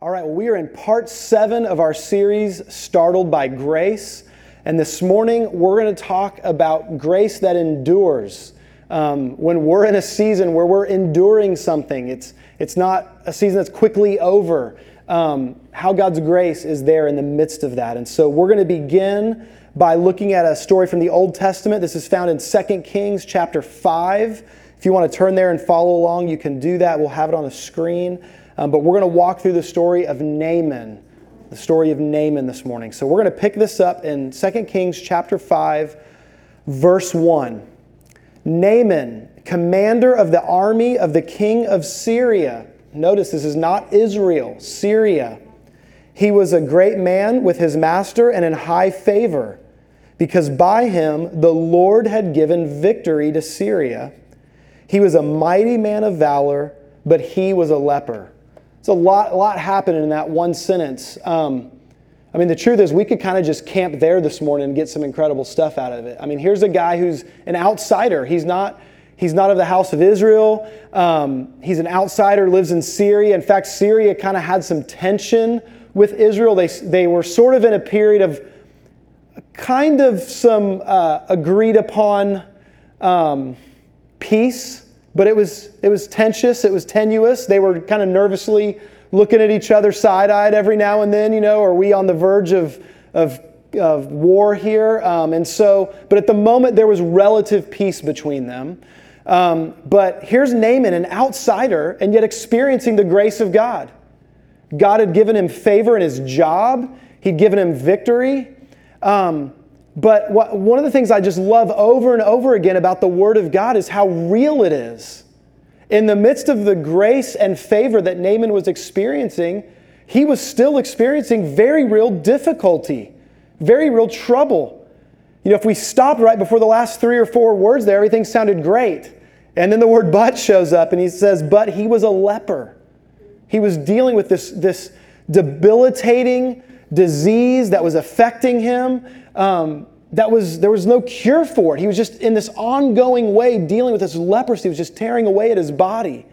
All right, well, we are in part seven of our series, Startled by Grace. And this morning, we're going to talk about grace that endures. Um, when we're in a season where we're enduring something, it's, it's not a season that's quickly over. Um, how God's grace is there in the midst of that. And so we're going to begin by looking at a story from the Old Testament. This is found in 2 Kings chapter 5. If you want to turn there and follow along, you can do that. We'll have it on the screen. Um, but we're going to walk through the story of Naaman, the story of Naaman this morning. So we're going to pick this up in 2 Kings chapter 5, verse 1. Naaman, commander of the army of the king of Syria. Notice this is not Israel, Syria. He was a great man with his master and in high favor, because by him the Lord had given victory to Syria. He was a mighty man of valor, but he was a leper. It's a lot, a lot happening in that one sentence. Um, I mean, the truth is, we could kind of just camp there this morning and get some incredible stuff out of it. I mean, here's a guy who's an outsider. He's not, he's not of the house of Israel. Um, he's an outsider, lives in Syria. In fact, Syria kind of had some tension with Israel. They, they were sort of in a period of kind of some uh, agreed upon um, peace but it was, it was tensious, it was tenuous. They were kind of nervously looking at each other side eyed every now and then, you know, are we on the verge of, of, of war here? Um, and so, but at the moment, there was relative peace between them. Um, but here's Naaman, an outsider, and yet experiencing the grace of God. God had given him favor in his job, He'd given him victory. Um, but what, one of the things I just love over and over again about the Word of God is how real it is. In the midst of the grace and favor that Naaman was experiencing, he was still experiencing very real difficulty, very real trouble. You know, if we stopped right before the last three or four words there, everything sounded great. And then the word but shows up and he says, But he was a leper. He was dealing with this, this debilitating disease that was affecting him um, that was there was no cure for it. He was just in this ongoing way dealing with this leprosy. He was just tearing away at his body.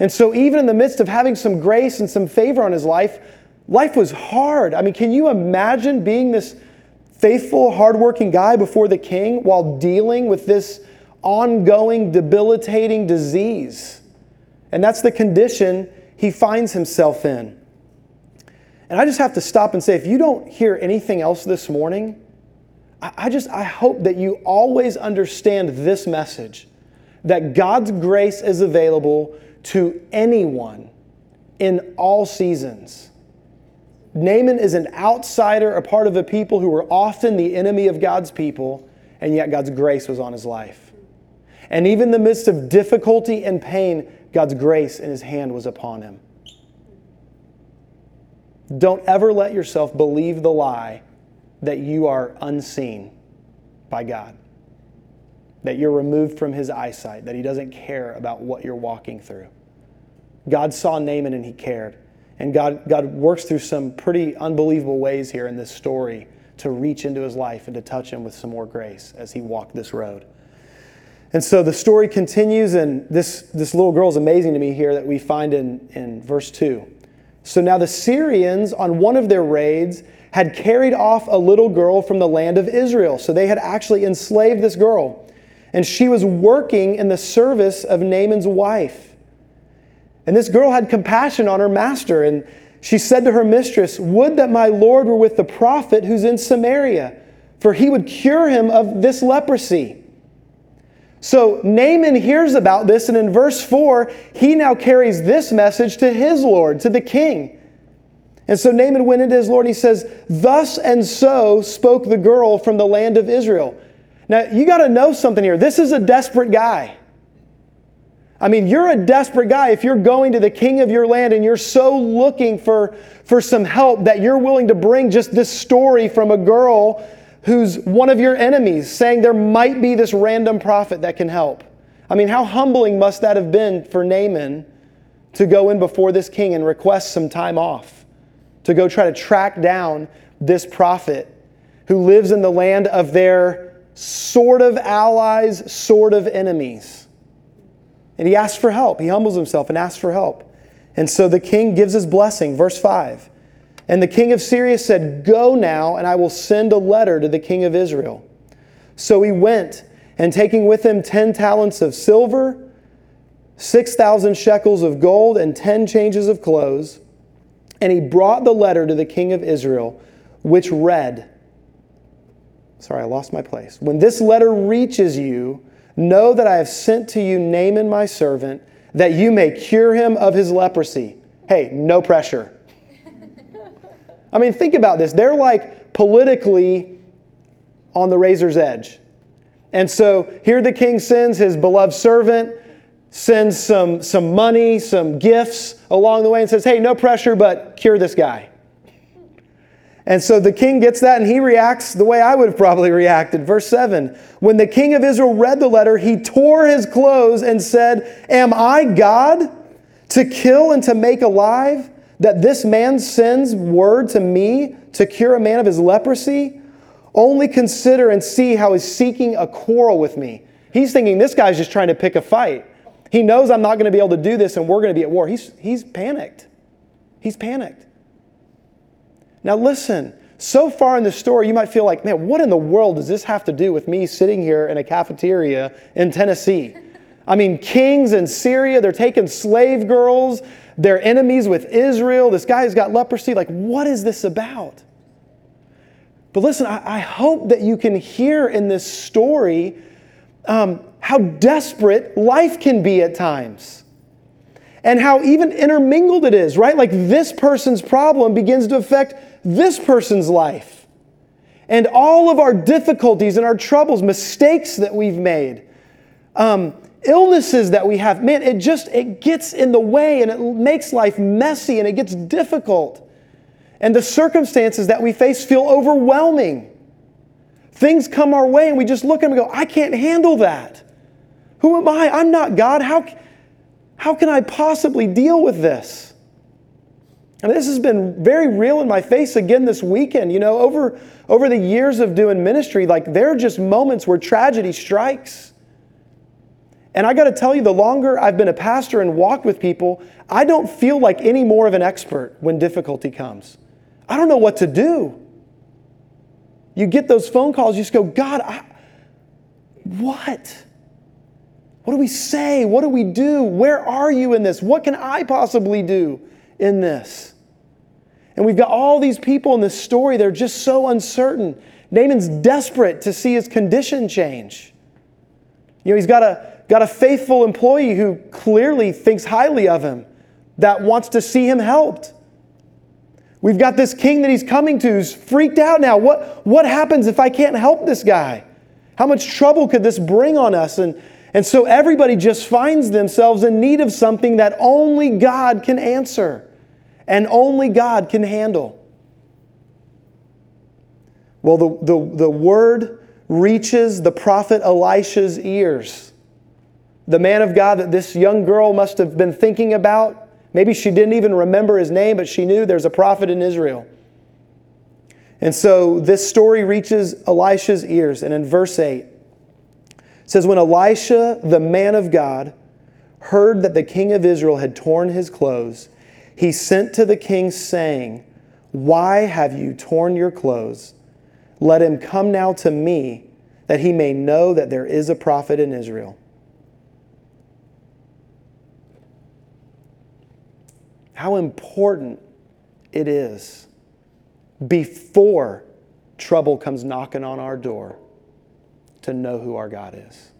And so even in the midst of having some grace and some favor on his life, life was hard. I mean, can you imagine being this faithful, hardworking guy before the king while dealing with this ongoing, debilitating disease? And that's the condition he finds himself in. And I just have to stop and say if you don't hear anything else this morning, I just I hope that you always understand this message that God's grace is available to anyone in all seasons. Naaman is an outsider, a part of a people who were often the enemy of God's people, and yet God's grace was on his life. And even in the midst of difficulty and pain, God's grace in his hand was upon him. Don't ever let yourself believe the lie that you are unseen by God, that you're removed from his eyesight, that he doesn't care about what you're walking through. God saw Naaman and he cared. And God, God works through some pretty unbelievable ways here in this story to reach into his life and to touch him with some more grace as he walked this road. And so the story continues, and this, this little girl is amazing to me here that we find in, in verse 2. So now the Syrians, on one of their raids, had carried off a little girl from the land of Israel. So they had actually enslaved this girl. And she was working in the service of Naaman's wife. And this girl had compassion on her master. And she said to her mistress, Would that my Lord were with the prophet who's in Samaria, for he would cure him of this leprosy. So Naaman hears about this, and in verse 4, he now carries this message to his Lord, to the king. And so Naaman went into his Lord and he says, Thus and so spoke the girl from the land of Israel. Now, you got to know something here. This is a desperate guy. I mean, you're a desperate guy if you're going to the king of your land and you're so looking for, for some help that you're willing to bring just this story from a girl who's one of your enemies, saying there might be this random prophet that can help. I mean, how humbling must that have been for Naaman to go in before this king and request some time off? to go try to track down this prophet who lives in the land of their sort of allies, sort of enemies. And he asks for help. He humbles himself and asks for help. And so the king gives his blessing. Verse 5. And the king of Syria said, Go now, and I will send a letter to the king of Israel. So he went, and taking with him 10 talents of silver, 6,000 shekels of gold, and 10 changes of clothes, and he brought the letter to the king of Israel, which read, Sorry, I lost my place. When this letter reaches you, know that I have sent to you Naaman my servant, that you may cure him of his leprosy. Hey, no pressure. I mean, think about this. They're like politically on the razor's edge. And so here the king sends his beloved servant, sends some, some money, some gifts along the way, and says, Hey, no pressure, but cure this guy. And so the king gets that and he reacts the way I would have probably reacted. Verse 7 When the king of Israel read the letter, he tore his clothes and said, Am I God to kill and to make alive? That this man sends word to me to cure a man of his leprosy? Only consider and see how he's seeking a quarrel with me. He's thinking this guy's just trying to pick a fight. He knows I'm not going to be able to do this and we're going to be at war. He's, he's panicked. He's panicked. Now, listen, so far in the story, you might feel like, man, what in the world does this have to do with me sitting here in a cafeteria in Tennessee? I mean, kings in Syria, they're taking slave girls, they're enemies with Israel. This guy's got leprosy. Like, what is this about? But listen, I, I hope that you can hear in this story um, how desperate life can be at times and how even intermingled it is, right? Like this person's problem begins to affect this person's life. And all of our difficulties and our troubles, mistakes that we've made, um, illnesses that we have, man, it just it gets in the way and it makes life messy and it gets difficult. And the circumstances that we face feel overwhelming. Things come our way and we just look at them and go, I can't handle that. Who am I? I'm not God. How, how can I possibly deal with this? And this has been very real in my face again this weekend. You know, over, over the years of doing ministry, like there are just moments where tragedy strikes. And I got to tell you, the longer I've been a pastor and walked with people, I don't feel like any more of an expert when difficulty comes. I don't know what to do. You get those phone calls, you just go, God, I, what? What do we say? What do we do? Where are you in this? What can I possibly do in this? And we've got all these people in this story, they're just so uncertain. Naaman's desperate to see his condition change. You know, he's got a, got a faithful employee who clearly thinks highly of him, that wants to see him helped. We've got this king that he's coming to who's freaked out now. What, what happens if I can't help this guy? How much trouble could this bring on us? And, and so everybody just finds themselves in need of something that only God can answer and only God can handle. Well, the, the, the word reaches the prophet Elisha's ears. The man of God that this young girl must have been thinking about Maybe she didn't even remember his name, but she knew there's a prophet in Israel. And so this story reaches Elisha's ears. And in verse 8, it says, When Elisha, the man of God, heard that the king of Israel had torn his clothes, he sent to the king, saying, Why have you torn your clothes? Let him come now to me, that he may know that there is a prophet in Israel. How important it is before trouble comes knocking on our door to know who our God is.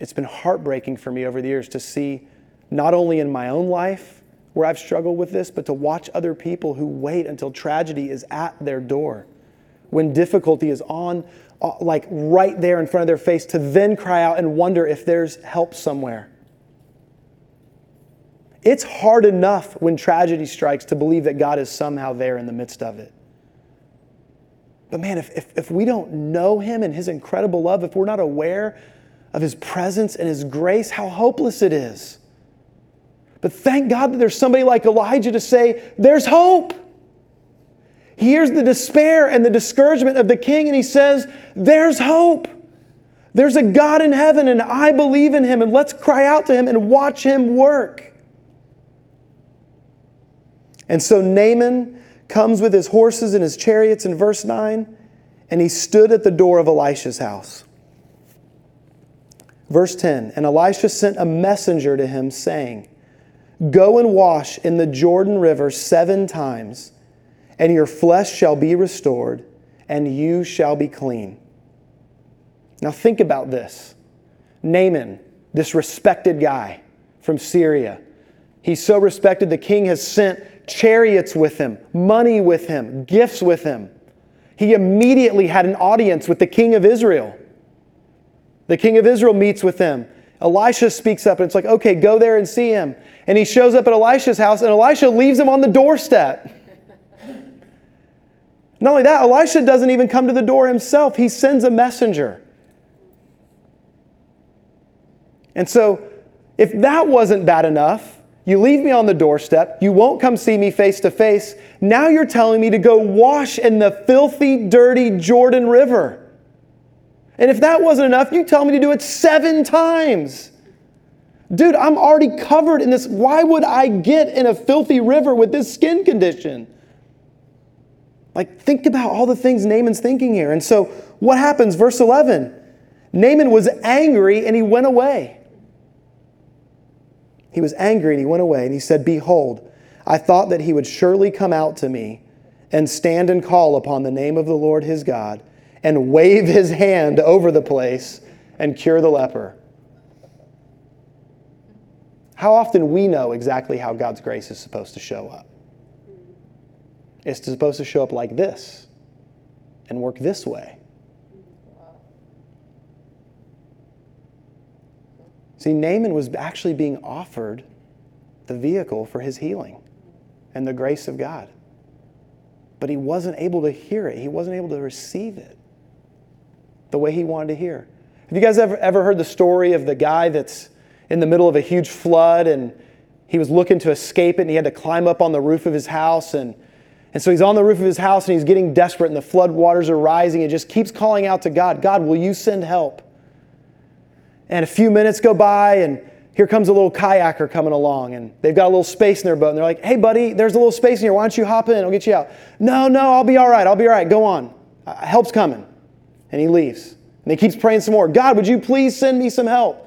It's been heartbreaking for me over the years to see, not only in my own life where I've struggled with this, but to watch other people who wait until tragedy is at their door, when difficulty is on, uh, like right there in front of their face, to then cry out and wonder if there's help somewhere. It's hard enough when tragedy strikes to believe that God is somehow there in the midst of it. But man, if, if, if we don't know Him and His incredible love, if we're not aware of His presence and His grace, how hopeless it is. But thank God that there's somebody like Elijah to say, There's hope. He hears the despair and the discouragement of the king, and he says, There's hope. There's a God in heaven, and I believe in Him, and let's cry out to Him and watch Him work. And so Naaman comes with his horses and his chariots in verse 9, and he stood at the door of Elisha's house. Verse 10 And Elisha sent a messenger to him, saying, Go and wash in the Jordan River seven times, and your flesh shall be restored, and you shall be clean. Now think about this Naaman, this respected guy from Syria. He's so respected, the king has sent chariots with him, money with him, gifts with him. He immediately had an audience with the king of Israel. The king of Israel meets with them. Elisha speaks up and it's like, okay, go there and see him. And he shows up at Elisha's house and Elisha leaves him on the doorstep. Not only that, Elisha doesn't even come to the door himself, he sends a messenger. And so, if that wasn't bad enough, you leave me on the doorstep, you won't come see me face to face. Now you're telling me to go wash in the filthy, dirty Jordan River. And if that wasn't enough, you tell me to do it seven times. Dude, I'm already covered in this. Why would I get in a filthy river with this skin condition? Like, think about all the things Naaman's thinking here. And so, what happens? Verse 11 Naaman was angry and he went away. He was angry and he went away and he said, Behold, I thought that he would surely come out to me and stand and call upon the name of the Lord his God and wave his hand over the place and cure the leper. How often we know exactly how God's grace is supposed to show up? It's supposed to show up like this and work this way. See, Naaman was actually being offered the vehicle for his healing and the grace of God. But he wasn't able to hear it, he wasn't able to receive it the way he wanted to hear. Have you guys ever, ever heard the story of the guy that's in the middle of a huge flood and he was looking to escape it and he had to climb up on the roof of his house and and so he's on the roof of his house and he's getting desperate and the flood waters are rising and just keeps calling out to God, God, will you send help? And a few minutes go by, and here comes a little kayaker coming along, and they've got a little space in their boat. And they're like, hey, buddy, there's a little space in here. Why don't you hop in? I'll get you out. No, no, I'll be all right. I'll be all right. Go on. Uh, help's coming. And he leaves. And he keeps praying some more. God, would you please send me some help?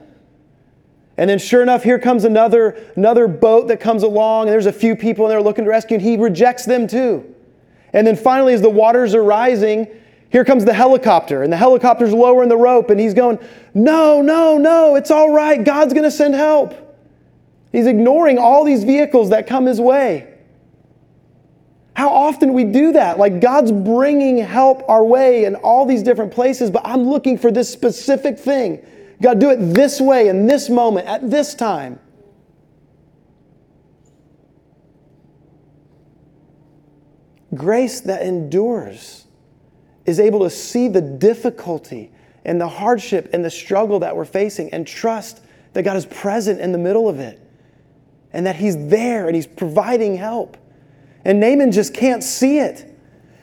And then, sure enough, here comes another, another boat that comes along, and there's a few people in there looking to rescue, and he rejects them too. And then finally, as the waters are rising, here comes the helicopter, and the helicopter's lowering the rope, and he's going, No, no, no, it's all right. God's going to send help. He's ignoring all these vehicles that come his way. How often we do that? Like God's bringing help our way in all these different places, but I'm looking for this specific thing. God, do it this way, in this moment, at this time. Grace that endures is able to see the difficulty and the hardship and the struggle that we're facing and trust that God is present in the middle of it and that He's there and He's providing help. And Naaman just can't see it.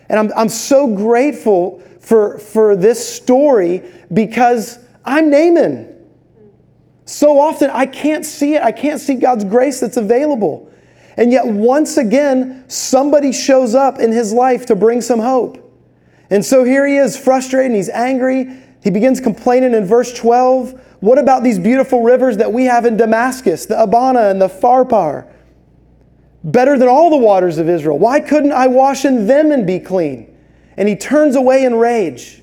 And I'm, I'm so grateful for, for this story because I'm Naaman. So often I can't see it, I can't see God's grace that's available. And yet, once again, somebody shows up in his life to bring some hope. And so here he is, frustrated and he's angry. He begins complaining in verse 12. What about these beautiful rivers that we have in Damascus, the Abana and the Pharpar? Better than all the waters of Israel. Why couldn't I wash in them and be clean? And he turns away in rage.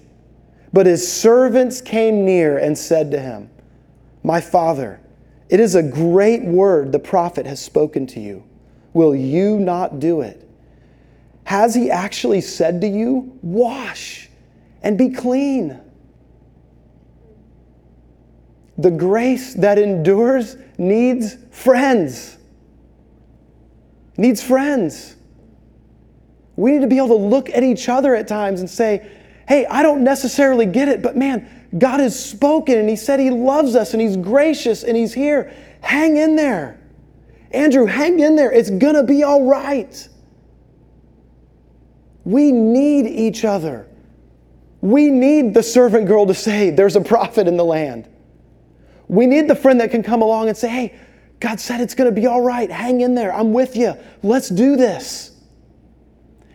But his servants came near and said to him, My father, it is a great word the prophet has spoken to you. Will you not do it? Has he actually said to you, Wash and be clean? The grace that endures needs friends. Needs friends. We need to be able to look at each other at times and say, Hey, I don't necessarily get it, but man, God has spoken and He said He loves us and He's gracious and He's here. Hang in there. Andrew, hang in there. It's going to be all right. We need each other. We need the servant girl to say, There's a prophet in the land. We need the friend that can come along and say, Hey, God said it's going to be all right. Hang in there. I'm with you. Let's do this.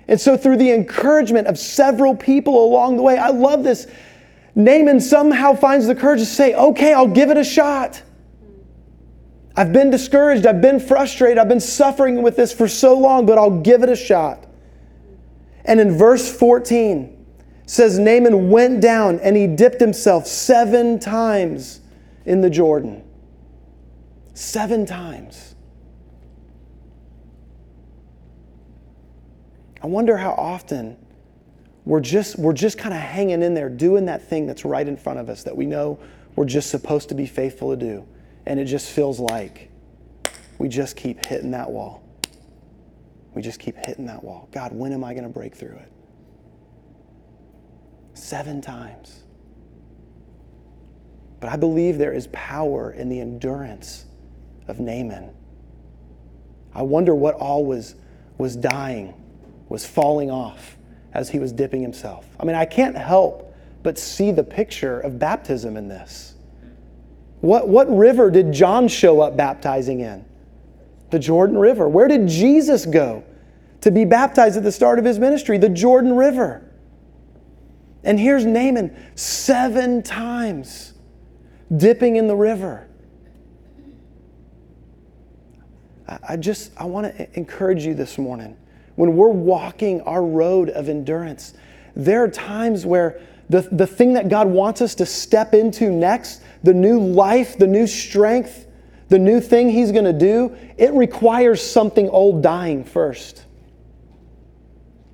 And so, through the encouragement of several people along the way, I love this. Naaman somehow finds the courage to say, Okay, I'll give it a shot. I've been discouraged. I've been frustrated. I've been suffering with this for so long, but I'll give it a shot. And in verse 14, says Naaman went down and he dipped himself seven times in the Jordan. Seven times. I wonder how often we're just, we're just kind of hanging in there doing that thing that's right in front of us that we know we're just supposed to be faithful to do. And it just feels like we just keep hitting that wall. We just keep hitting that wall. God, when am I going to break through it? Seven times. But I believe there is power in the endurance of Naaman. I wonder what all was, was dying, was falling off as he was dipping himself. I mean, I can't help but see the picture of baptism in this. What, what river did John show up baptizing in? The Jordan River. Where did Jesus go to be baptized at the start of his ministry? The Jordan River. And here's Naaman seven times dipping in the river. I just I want to encourage you this morning. When we're walking our road of endurance, there are times where the, the thing that God wants us to step into next, the new life, the new strength, the new thing He's going to do, it requires something old dying first.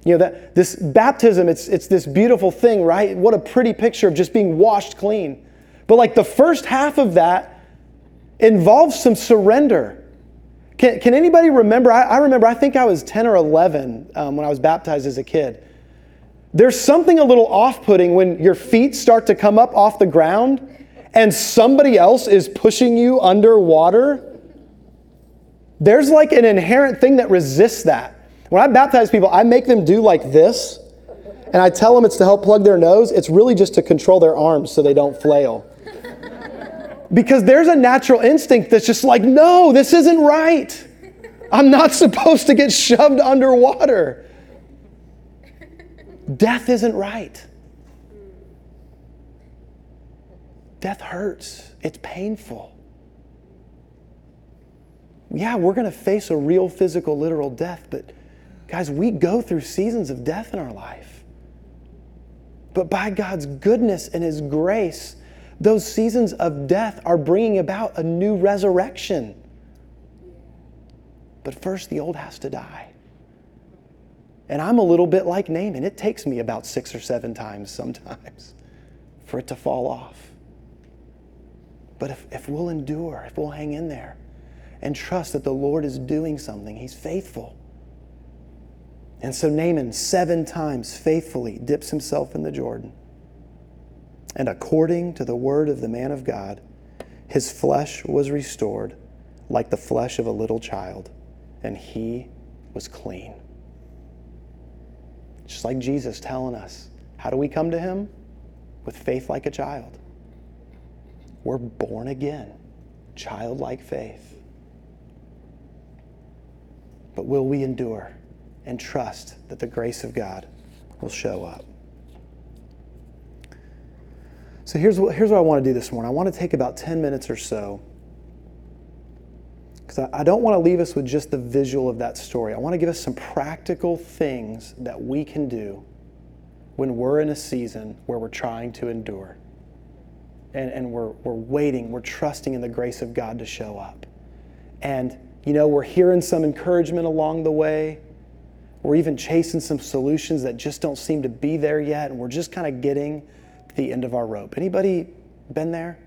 You know, that this baptism, it's, it's this beautiful thing, right? What a pretty picture of just being washed clean. But like the first half of that involves some surrender. Can, can anybody remember? I, I remember, I think I was 10 or 11 um, when I was baptized as a kid. There's something a little off putting when your feet start to come up off the ground and somebody else is pushing you underwater. There's like an inherent thing that resists that. When I baptize people, I make them do like this, and I tell them it's to help plug their nose. It's really just to control their arms so they don't flail. because there's a natural instinct that's just like, no, this isn't right. I'm not supposed to get shoved underwater. Death isn't right. Death hurts, it's painful. Yeah, we're going to face a real physical, literal death, but Guys, we go through seasons of death in our life. But by God's goodness and His grace, those seasons of death are bringing about a new resurrection. But first, the old has to die. And I'm a little bit like Naaman. It takes me about six or seven times sometimes for it to fall off. But if, if we'll endure, if we'll hang in there and trust that the Lord is doing something, He's faithful and so Naaman seven times faithfully dips himself in the Jordan. And according to the word of the man of God, his flesh was restored like the flesh of a little child, and he was clean. Just like Jesus telling us, how do we come to him? With faith like a child. We're born again, childlike faith. But will we endure? and trust that the grace of God will show up. So here's what, here's what I want to do this morning. I want to take about 10 minutes or so because I, I don't want to leave us with just the visual of that story. I want to give us some practical things that we can do when we're in a season where we're trying to endure and, and we're, we're waiting, we're trusting in the grace of God to show up. And, you know, we're hearing some encouragement along the way we're even chasing some solutions that just don't seem to be there yet, and we're just kind of getting to the end of our rope. Anybody been there?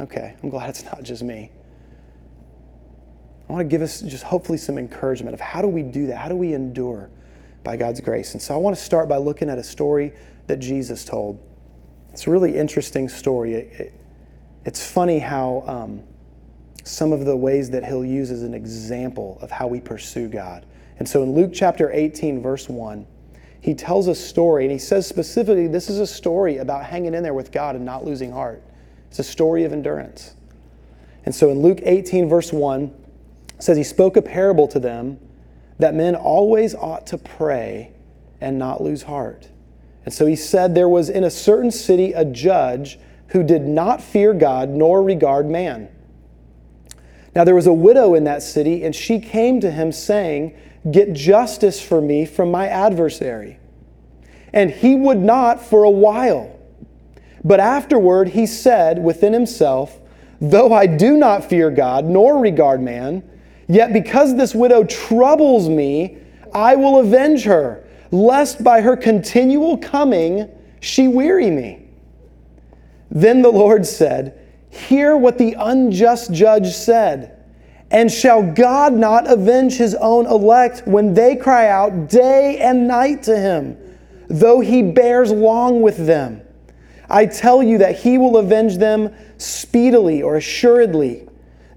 Okay, I'm glad it's not just me. I want to give us just hopefully some encouragement of how do we do that? How do we endure by God's grace? And so I want to start by looking at a story that Jesus told. It's a really interesting story. It, it, it's funny how um, some of the ways that he'll use as an example of how we pursue God. And so in Luke chapter 18, verse 1, he tells a story, and he says specifically, this is a story about hanging in there with God and not losing heart. It's a story of endurance. And so in Luke 18, verse 1, it says, He spoke a parable to them that men always ought to pray and not lose heart. And so he said, There was in a certain city a judge who did not fear God nor regard man. Now there was a widow in that city, and she came to him, saying, Get justice for me from my adversary. And he would not for a while. But afterward he said within himself, Though I do not fear God nor regard man, yet because this widow troubles me, I will avenge her, lest by her continual coming she weary me. Then the Lord said, Hear what the unjust judge said. And shall God not avenge his own elect when they cry out day and night to him, though he bears long with them? I tell you that he will avenge them speedily or assuredly.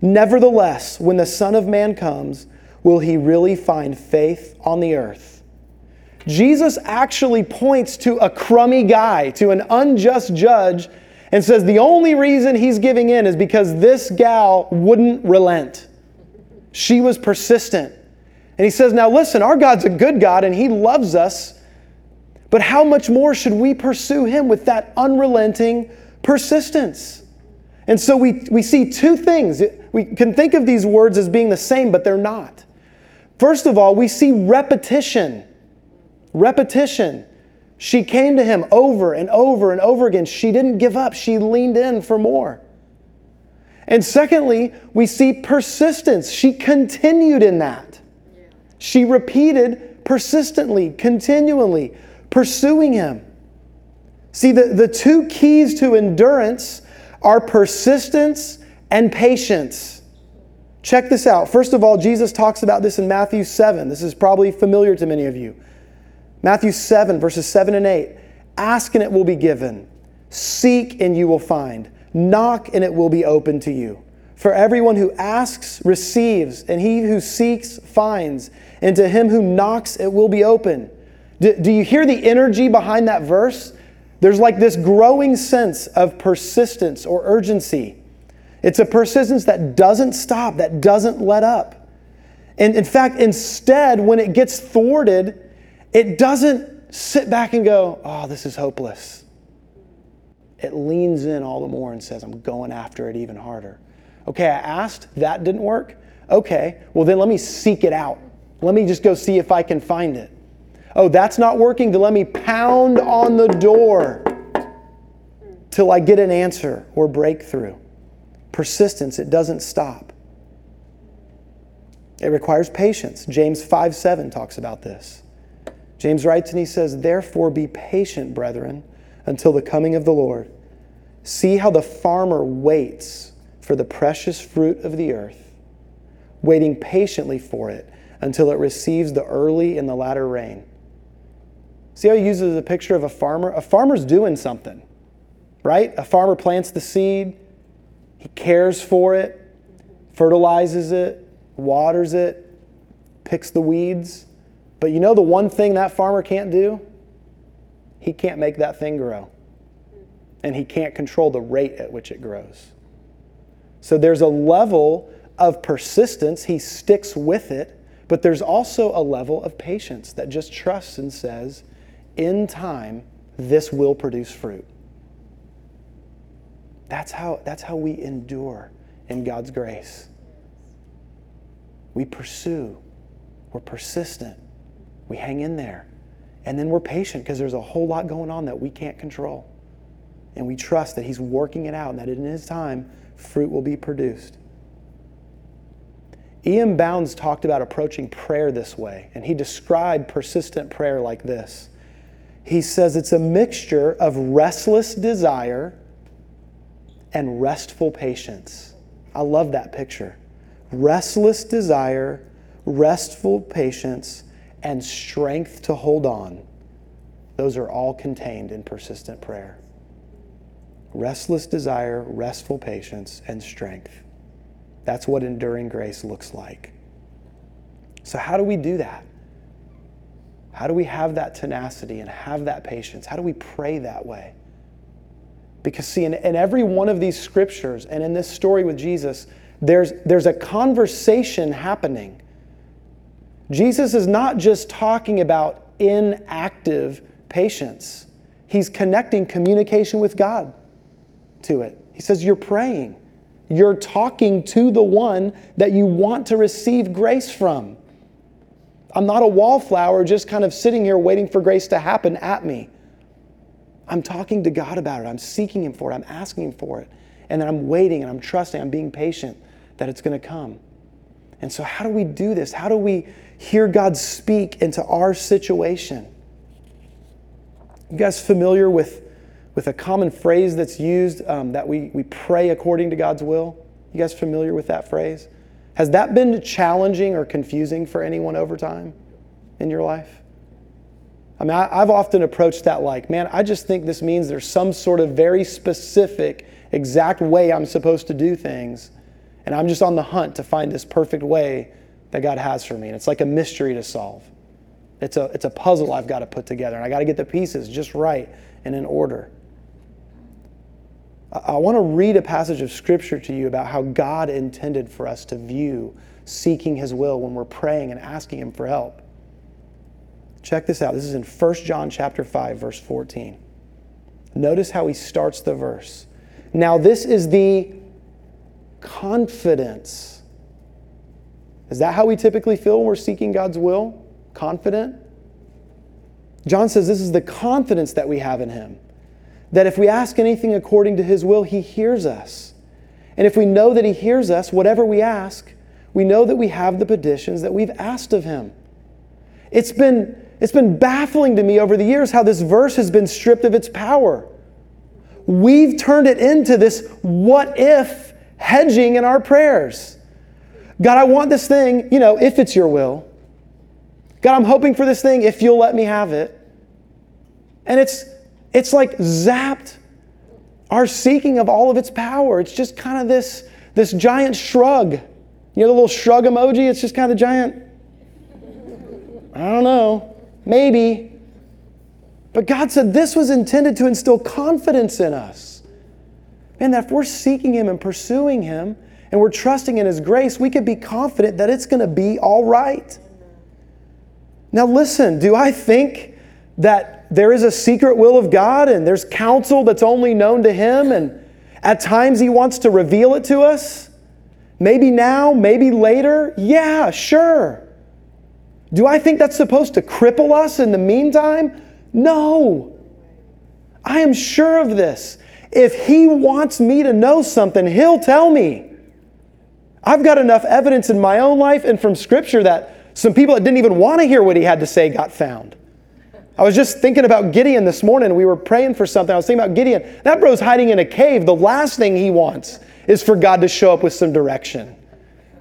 Nevertheless, when the Son of Man comes, will he really find faith on the earth? Jesus actually points to a crummy guy, to an unjust judge, and says the only reason he's giving in is because this gal wouldn't relent. She was persistent. And he says, Now listen, our God's a good God and he loves us, but how much more should we pursue him with that unrelenting persistence? And so we, we see two things. We can think of these words as being the same, but they're not. First of all, we see repetition. Repetition. She came to him over and over and over again. She didn't give up, she leaned in for more. And secondly, we see persistence. She continued in that. She repeated persistently, continually, pursuing him. See, the, the two keys to endurance are persistence and patience. Check this out. First of all, Jesus talks about this in Matthew 7. This is probably familiar to many of you. Matthew 7, verses 7 and 8. Ask and it will be given, seek and you will find. Knock, and it will be open to you. For everyone who asks receives, and he who seeks finds, and to him who knocks it will be open. Do, do you hear the energy behind that verse? There's like this growing sense of persistence or urgency. It's a persistence that doesn't stop, that doesn't let up. And in fact, instead, when it gets thwarted, it doesn't sit back and go, oh, this is hopeless it leans in all the more and says, I'm going after it even harder. Okay, I asked, that didn't work. Okay, well, then let me seek it out. Let me just go see if I can find it. Oh, that's not working, then let me pound on the door till I get an answer or breakthrough. Persistence, it doesn't stop. It requires patience. James 5 7 talks about this. James writes and he says, Therefore be patient, brethren until the coming of the Lord. See how the farmer waits for the precious fruit of the earth, waiting patiently for it until it receives the early and the latter rain. See how he uses a picture of a farmer? A farmer's doing something, right? A farmer plants the seed, he cares for it, fertilizes it, waters it, picks the weeds. But you know the one thing that farmer can't do? he can't make that thing grow. And he can't control the rate at which it grows. So there's a level of persistence. He sticks with it, but there's also a level of patience that just trusts and says, in time, this will produce fruit. That's how, that's how we endure in God's grace. We pursue, we're persistent, we hang in there. And then we're patient because there's a whole lot going on that we can't control. And we trust that He's working it out and that in His time, fruit will be produced. E.M. Bounds talked about approaching prayer this way, and he described persistent prayer like this. He says it's a mixture of restless desire and restful patience. I love that picture. Restless desire, restful patience, and strength to hold on, those are all contained in persistent prayer. Restless desire, restful patience, and strength. That's what enduring grace looks like. So, how do we do that? How do we have that tenacity and have that patience? How do we pray that way? Because, see, in, in every one of these scriptures and in this story with Jesus, there's, there's a conversation happening. Jesus is not just talking about inactive patience, he's connecting communication with God to it. He says, You're praying, you're talking to the one that you want to receive grace from. I'm not a wallflower just kind of sitting here waiting for grace to happen at me. I'm talking to God about it. I'm seeking Him for it. I'm asking Him for it. And then I'm waiting and I'm trusting, I'm being patient that it's going to come. And so, how do we do this? How do we hear God speak into our situation? You guys familiar with, with a common phrase that's used um, that we, we pray according to God's will? You guys familiar with that phrase? Has that been challenging or confusing for anyone over time in your life? I mean, I, have often approached that like, man, I just think this means there's some sort of very specific, exact way I'm supposed to do things. And I'm just on the hunt to find this perfect way that God has for me. And it's like a mystery to solve. It's a, it's a puzzle I've got to put together, and I got to get the pieces just right and in order. I, I want to read a passage of Scripture to you about how God intended for us to view seeking His will when we're praying and asking Him for help. Check this out. This is in 1 John chapter 5 verse 14. Notice how he starts the verse. Now this is the confidence. Is that how we typically feel when we're seeking God's will? Confident? John says this is the confidence that we have in him. That if we ask anything according to his will, he hears us. And if we know that he hears us, whatever we ask, we know that we have the petitions that we've asked of him. It's been it's been baffling to me over the years how this verse has been stripped of its power. We've turned it into this what if hedging in our prayers. God, I want this thing, you know, if it's your will. God, I'm hoping for this thing if you'll let me have it. And it's it's like zapped our seeking of all of its power. It's just kind of this this giant shrug. You know the little shrug emoji? It's just kind of giant I don't know. Maybe. But God said this was intended to instill confidence in us. And that if we're seeking Him and pursuing Him and we're trusting in His grace, we can be confident that it's going to be all right. Now, listen, do I think that there is a secret will of God and there's counsel that's only known to Him and at times He wants to reveal it to us? Maybe now, maybe later? Yeah, sure. Do I think that's supposed to cripple us in the meantime? No. I am sure of this. If He wants me to know something, He'll tell me. I've got enough evidence in my own life and from Scripture that some people that didn't even want to hear what He had to say got found. I was just thinking about Gideon this morning. We were praying for something. I was thinking about Gideon. That bro's hiding in a cave. The last thing he wants is for God to show up with some direction.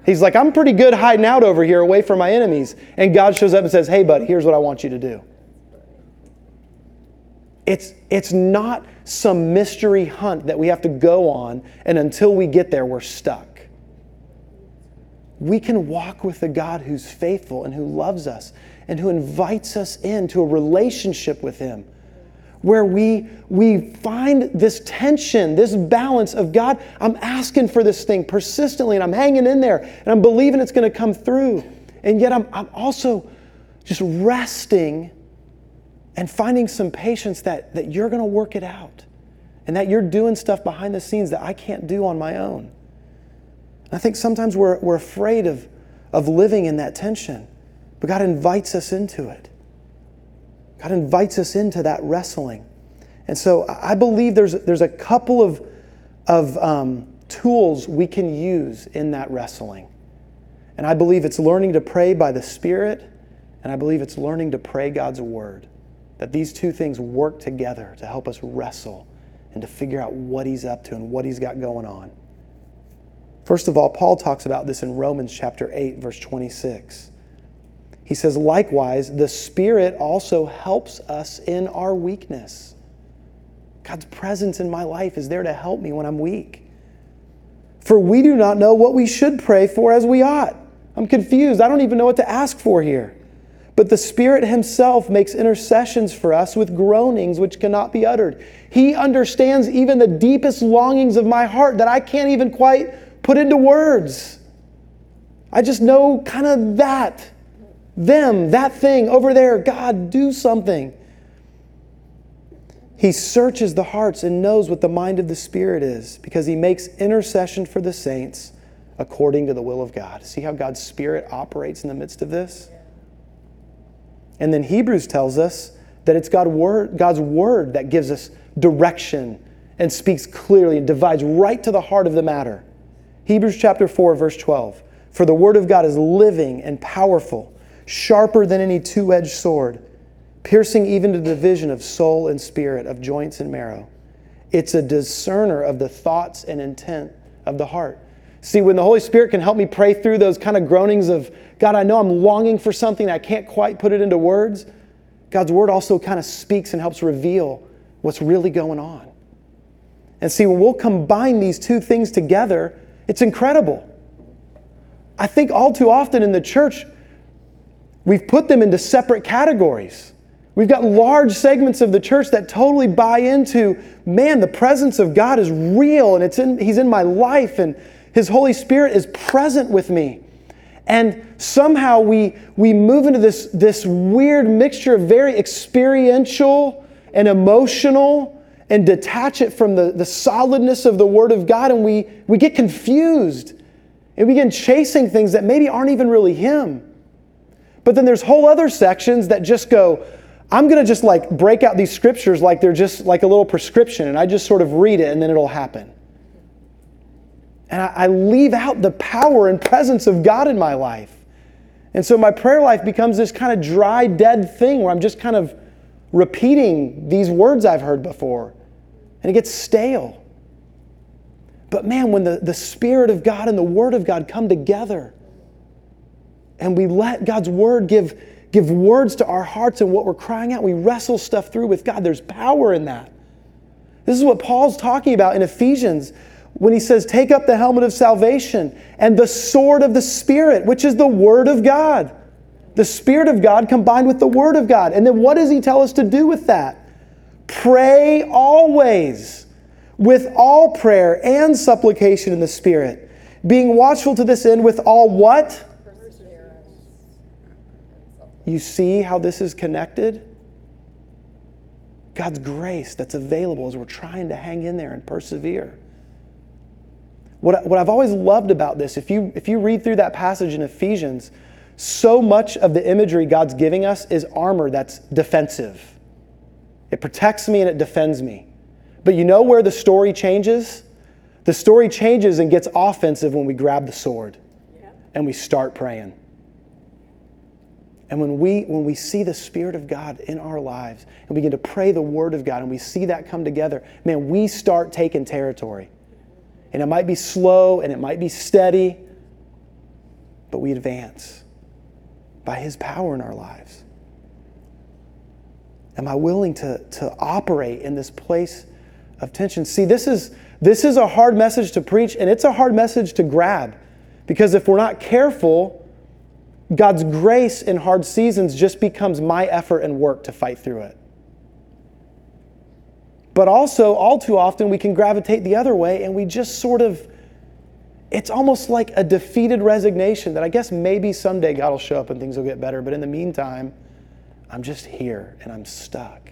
He's like, I'm pretty good hiding out over here away from my enemies. And God shows up and says, Hey, buddy, here's what I want you to do. It's, it's not some mystery hunt that we have to go on, and until we get there, we're stuck. We can walk with a God who's faithful and who loves us and who invites us into a relationship with Him where we, we find this tension, this balance of God, I'm asking for this thing persistently and I'm hanging in there and I'm believing it's going to come through. And yet I'm, I'm also just resting and finding some patience that, that you're going to work it out and that you're doing stuff behind the scenes that I can't do on my own. I think sometimes we're, we're afraid of, of living in that tension, but God invites us into it. God invites us into that wrestling. And so I believe there's, there's a couple of, of um, tools we can use in that wrestling. And I believe it's learning to pray by the Spirit, and I believe it's learning to pray God's Word. That these two things work together to help us wrestle and to figure out what He's up to and what He's got going on. First of all, Paul talks about this in Romans chapter 8, verse 26. He says, likewise, the Spirit also helps us in our weakness. God's presence in my life is there to help me when I'm weak. For we do not know what we should pray for as we ought. I'm confused. I don't even know what to ask for here. But the Spirit Himself makes intercessions for us with groanings which cannot be uttered. He understands even the deepest longings of my heart that I can't even quite put into words. I just know kind of that, them, that thing over there. God, do something. He searches the hearts and knows what the mind of the Spirit is because He makes intercession for the saints according to the will of God. See how God's Spirit operates in the midst of this? And then Hebrews tells us that it's God word, God's word that gives us direction and speaks clearly and divides right to the heart of the matter. Hebrews chapter 4, verse 12. For the word of God is living and powerful, sharper than any two edged sword, piercing even to the division of soul and spirit, of joints and marrow. It's a discerner of the thoughts and intent of the heart. See, when the Holy Spirit can help me pray through those kind of groanings of, God, I know I'm longing for something, I can't quite put it into words, God's Word also kind of speaks and helps reveal what's really going on. And see, when we'll combine these two things together, it's incredible. I think all too often in the church, we've put them into separate categories. We've got large segments of the church that totally buy into, man, the presence of God is real and it's in, He's in my life and his Holy Spirit is present with me. And somehow we, we move into this, this weird mixture of very experiential and emotional and detach it from the, the solidness of the Word of God, and we, we get confused and we begin chasing things that maybe aren't even really Him. But then there's whole other sections that just go, I'm going to just like break out these scriptures like they're just like a little prescription, and I just sort of read it and then it'll happen. And I, I leave out the power and presence of God in my life. And so my prayer life becomes this kind of dry, dead thing where I'm just kind of repeating these words I've heard before. And it gets stale. But man, when the, the Spirit of God and the Word of God come together, and we let God's Word give, give words to our hearts and what we're crying out, we wrestle stuff through with God. There's power in that. This is what Paul's talking about in Ephesians when he says, Take up the helmet of salvation and the sword of the Spirit, which is the Word of God. The Spirit of God combined with the Word of God. And then what does he tell us to do with that? Pray always with all prayer and supplication in the Spirit, being watchful to this end with all what? You see how this is connected? God's grace that's available as we're trying to hang in there and persevere. What, what I've always loved about this, if you, if you read through that passage in Ephesians, so much of the imagery God's giving us is armor that's defensive. It protects me and it defends me. But you know where the story changes? The story changes and gets offensive when we grab the sword and we start praying. And when we, when we see the Spirit of God in our lives and we begin to pray the Word of God and we see that come together, man, we start taking territory. And it might be slow and it might be steady, but we advance by His power in our lives. Am I willing to, to operate in this place of tension? See, this is, this is a hard message to preach, and it's a hard message to grab. Because if we're not careful, God's grace in hard seasons just becomes my effort and work to fight through it. But also, all too often, we can gravitate the other way and we just sort of, it's almost like a defeated resignation that I guess maybe someday God will show up and things will get better. But in the meantime, I'm just here and I'm stuck.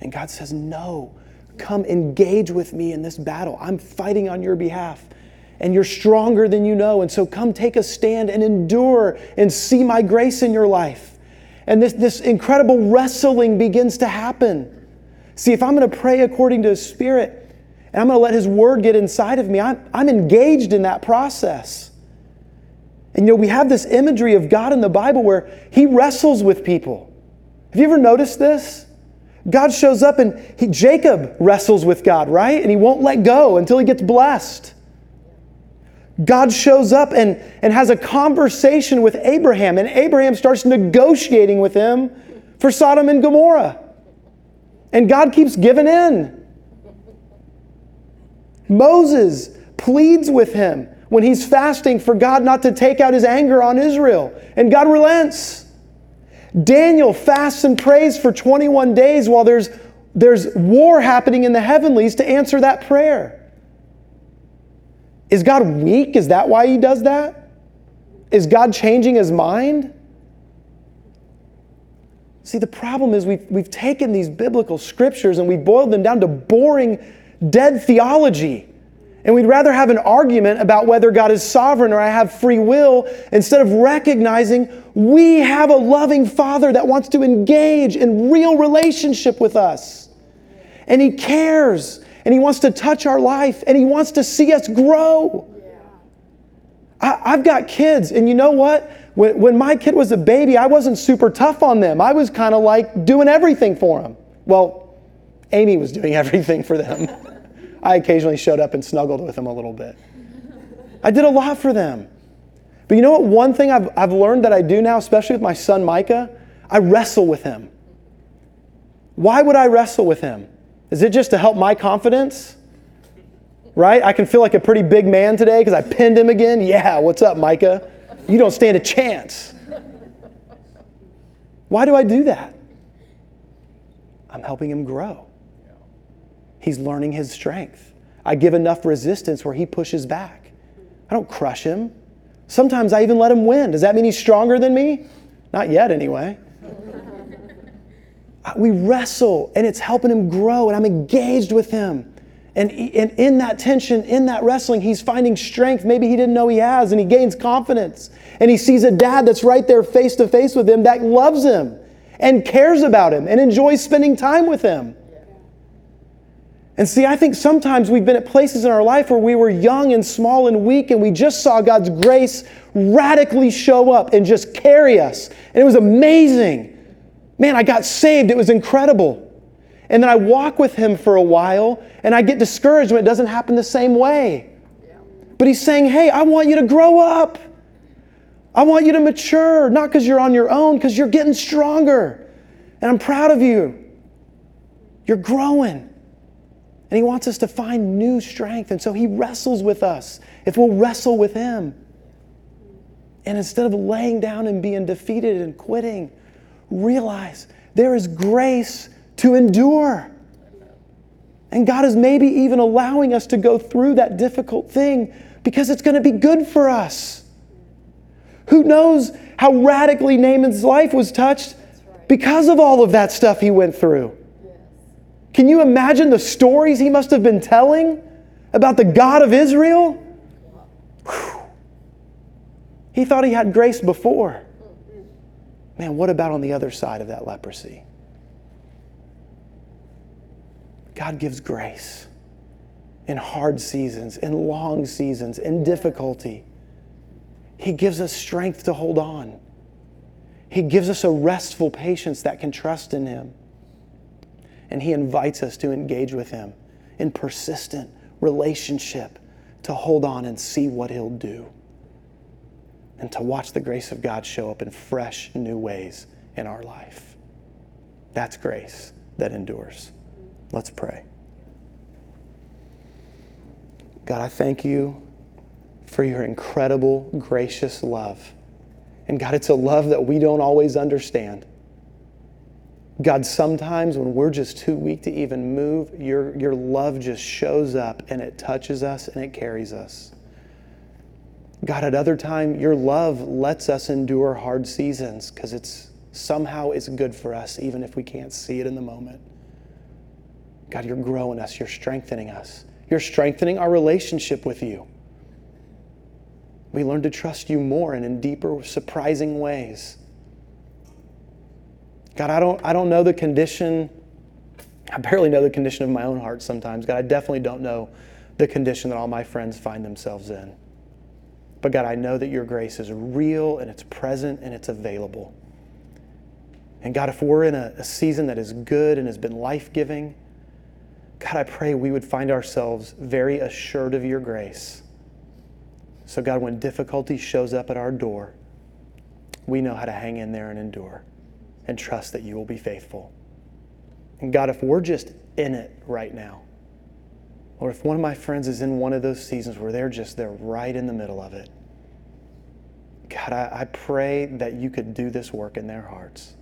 And God says, No, come engage with me in this battle. I'm fighting on your behalf. And you're stronger than you know. And so come take a stand and endure and see my grace in your life. And this, this incredible wrestling begins to happen. See, if I'm going to pray according to His Spirit and I'm going to let His Word get inside of me, I'm, I'm engaged in that process. And you know, we have this imagery of God in the Bible where He wrestles with people. Have you ever noticed this? God shows up and he, Jacob wrestles with God, right? And he won't let go until he gets blessed. God shows up and, and has a conversation with Abraham, and Abraham starts negotiating with him for Sodom and Gomorrah. And God keeps giving in. Moses pleads with him when he's fasting for God not to take out his anger on Israel. And God relents. Daniel fasts and prays for 21 days while there's, there's war happening in the heavenlies to answer that prayer. Is God weak? Is that why he does that? Is God changing his mind? See, the problem is we've, we've taken these biblical scriptures and we boiled them down to boring, dead theology. And we'd rather have an argument about whether God is sovereign or I have free will instead of recognizing we have a loving Father that wants to engage in real relationship with us. And He cares and He wants to touch our life and He wants to see us grow. I, have got kids, and you know what? When, when my kid was a baby, I wasn't super tough on them. I was kind of like doing everything for them. Well, Amy was doing everything for them. I occasionally showed up and snuggled with them a little bit. I did a lot for them. But you know what? One thing I've, I've learned that I do now, especially with my son Micah, I wrestle with him. Why would I wrestle with him? Is it just to help my confidence? Right? I can feel like a pretty big man today because I pinned him again. Yeah, what's up, Micah? You don't stand a chance. Why do I do that? I'm helping him grow. He's learning his strength. I give enough resistance where he pushes back. I don't crush him. Sometimes I even let him win. Does that mean he's stronger than me? Not yet, anyway. Uh, we wrestle and it's helping him grow, and I'm engaged with him. And, and in that tension, in that wrestling, he's finding strength maybe he didn't know he has, and he gains confidence. And he sees a dad that's right there face to face with him that loves him and cares about him and enjoys spending time with him. And see, I think sometimes we've been at places in our life where we were young and small and weak, and we just saw God's grace radically show up and just carry us. And it was amazing. Man, I got saved. It was incredible. And then I walk with Him for a while, and I get discouraged when it doesn't happen the same way. But He's saying, hey, I want you to grow up. I want you to mature, not because you're on your own, because you're getting stronger. And I'm proud of you. You're growing. And He wants us to find new strength. And so He wrestles with us if we'll wrestle with Him. And instead of laying down and being defeated and quitting, realize there is grace to endure. And God is maybe even allowing us to go through that difficult thing because it's going to be good for us. Who knows how radically Naaman's life was touched because of all of that stuff he went through? Can you imagine the stories he must have been telling about the God of Israel? Whew. He thought he had grace before. Man, what about on the other side of that leprosy? God gives grace in hard seasons, in long seasons, in difficulty. He gives us strength to hold on. He gives us a restful patience that can trust in Him and He invites us to engage with Him in persistent relationship to hold on and see what He'll do and to watch the grace of God show up in fresh, new ways in our life. That's grace that endures. Let's pray. God, I thank you for your incredible, gracious love. And God, it's a love that we don't always understand. God, sometimes when we're just too weak to even move, your, your love just shows up and it touches us and it carries us. God, at other time, your love lets us endure hard seasons because it's somehow it's good for us, even if we can't see it in the moment. God, you're growing us, you're strengthening us, you're strengthening our relationship with you. We learn to trust you more and in deeper, surprising ways. God, I don't, I don't know the condition. I barely know the condition of my own heart sometimes. God, I definitely don't know the condition that all my friends find themselves in. But God, I know that your grace is real and it's present and it's available. And God, if we're in a, a season that is good and has been life giving, God, I pray we would find ourselves very assured of your grace. So, God, when difficulty shows up at our door, we know how to hang in there and endure and trust that you will be faithful. And God, if we're just in it right now, or if one of my friends is in one of those seasons where they're just, they're right in the middle of it, God, I, I pray that you could do this work in their hearts.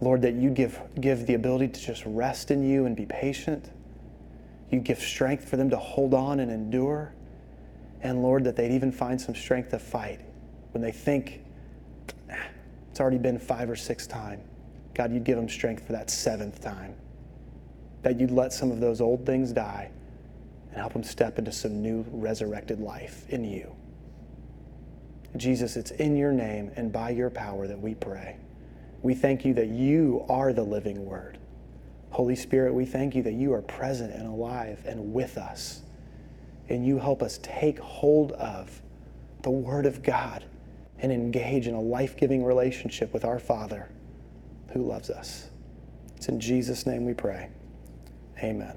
Lord, that you give, give the ability to just rest in you and be patient. You give strength for them to hold on and endure. And Lord, that they'd even find some strength to fight when they think ah, it's already been five or six times. God, you'd give them strength for that seventh time. That you'd let some of those old things die and help them step into some new resurrected life in you. Jesus, it's in your name and by your power that we pray. We thank you that you are the living word. Holy Spirit, we thank you that you are present and alive and with us. And you help us take hold of the word of God and engage in a life giving relationship with our Father who loves us. It's in Jesus' name we pray. Amen.